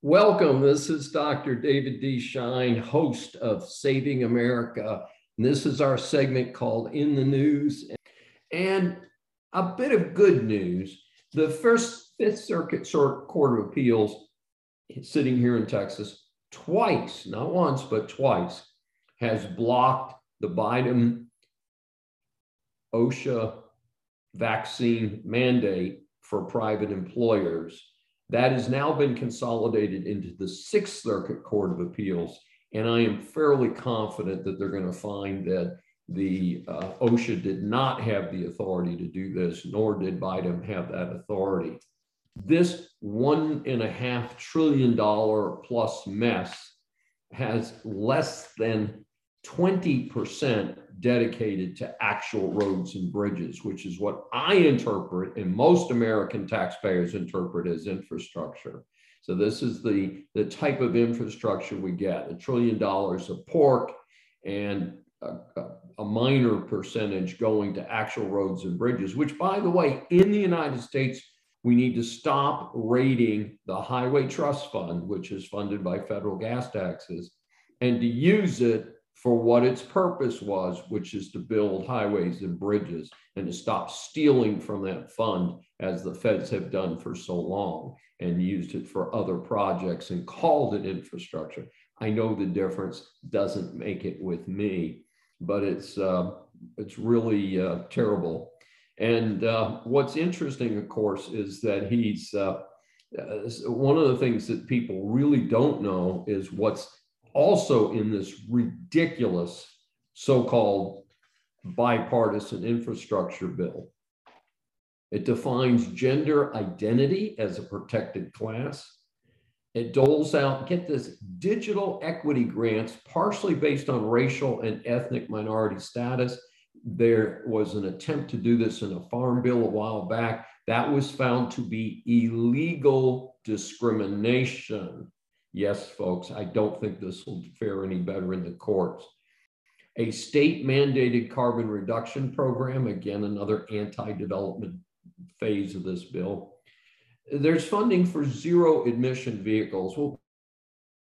Welcome. This is Dr. David D. Schein, host of Saving America. And this is our segment called In the News. And a bit of good news. The first Fifth Circuit Court of Appeals, sitting here in Texas, twice, not once, but twice, has blocked the Biden OSHA vaccine mandate for private employers. That has now been consolidated into the Sixth Circuit Court of Appeals. And I am fairly confident that they're going to find that the uh, OSHA did not have the authority to do this, nor did Biden have that authority. This one and a half trillion dollar plus mess has less than 20% dedicated to actual roads and bridges, which is what I interpret and most American taxpayers interpret as infrastructure. So this is the, the type of infrastructure we get, a trillion dollars of pork and a, a, minor percentage going to actual roads and bridges, which by the way, in the United States, we need to stop raiding the Highway Trust Fund, which is funded by federal gas taxes, and to use it for what its purpose was, which is to build highways and bridges and to stop stealing from that fund as the feds have done for so long and used it for other projects and called it infrastructure. I know the difference doesn't make it with me, but it's, uh, it's really uh, terrible. And uh, what's interesting, of course, is that he's uh, uh, one of the things that people really don't know is what's also in this ridiculous so called bipartisan infrastructure bill. It defines gender identity as a protected class. It doles out, get this, digital equity grants partially based on racial and ethnic minority status. There was an attempt to do this in a farm bill a while back. That was found to be illegal discrimination. Yes, folks, I don't think this will fare any better in the courts. A state mandated carbon reduction program, again, another anti development phase of this bill. There's funding for zero emission vehicles. Well,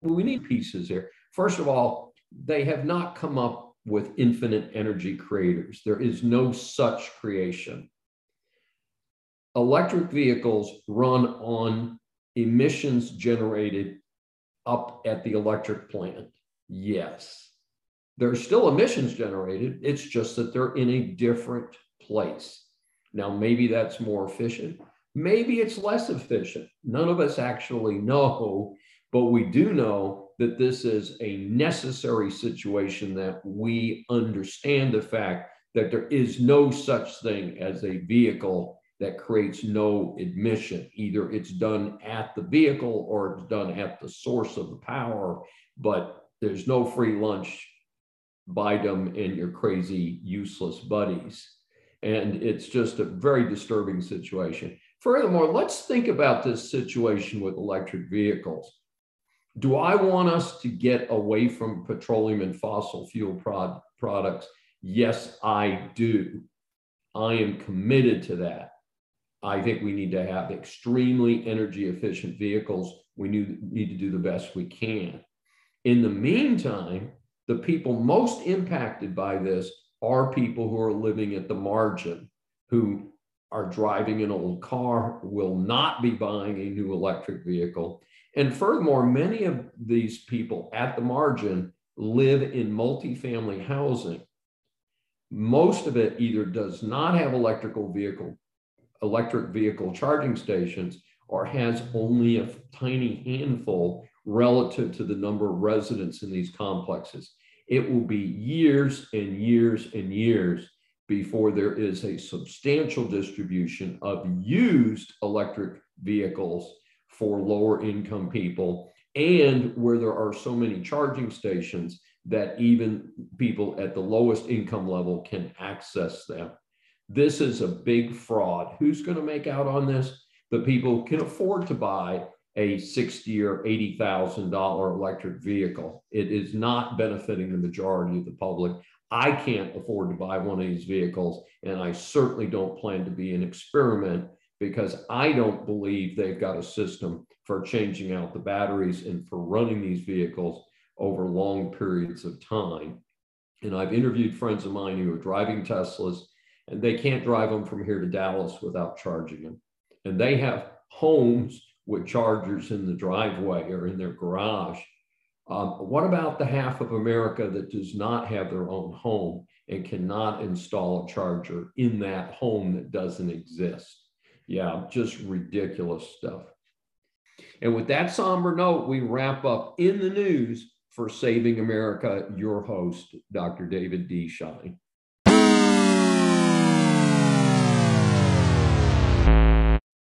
we need pieces here. First of all, they have not come up with infinite energy creators. There is no such creation. Electric vehicles run on emissions generated up at the electric plant? Yes. There's still emissions generated. It's just that they're in a different place. Now, maybe that's more efficient. Maybe it's less efficient. None of us actually know, but we do know that this is a necessary situation that we understand the fact that there is no such thing as a vehicle that creates no admission. Either it's done at the vehicle or it's done at the source of the power, but there's no free lunch Biden and your crazy, useless buddies. And it's just a very disturbing situation. Furthermore, let's think about this situation with electric vehicles. Do I want us to get away from petroleum and fossil fuel prod- products? Yes, I do. I am committed to that. I think we need to have extremely energy efficient vehicles. We need to do the best we can. In the meantime, the people most impacted by this are people who are living at the margin, who are driving an old car, will not be buying a new electric vehicle. And furthermore, many of these people at the margin live in multifamily housing. Most of it either does not have electrical vehicle electric vehicle charging stations or has only a tiny handful relative to the number of residents in these complexes. It will be years and years and years before there is a substantial distribution of used electric vehicles for lower income people and where there are so many charging stations that even people at the lowest income level can access them. This is a big fraud. Who's going to make out on this? The people who can afford to buy a sixty or eighty thousand dollar electric vehicle. It is not benefiting the majority of the public. I can't afford to buy one of these vehicles, and I certainly don't plan to be an experiment because I don't believe they've got a system for changing out the batteries and for running these vehicles over long periods of time. And I've interviewed friends of mine who are driving Teslas, and they can't drive them from here to Dallas without charging them. And they have homes with chargers in the driveway or in their garage. Um, what about the half of America that does not have their own home and cannot install a charger in that home that doesn't exist? Yeah, just ridiculous stuff. And with that somber note, we wrap up in the news for Saving America, your host, Dr. David D. Schein.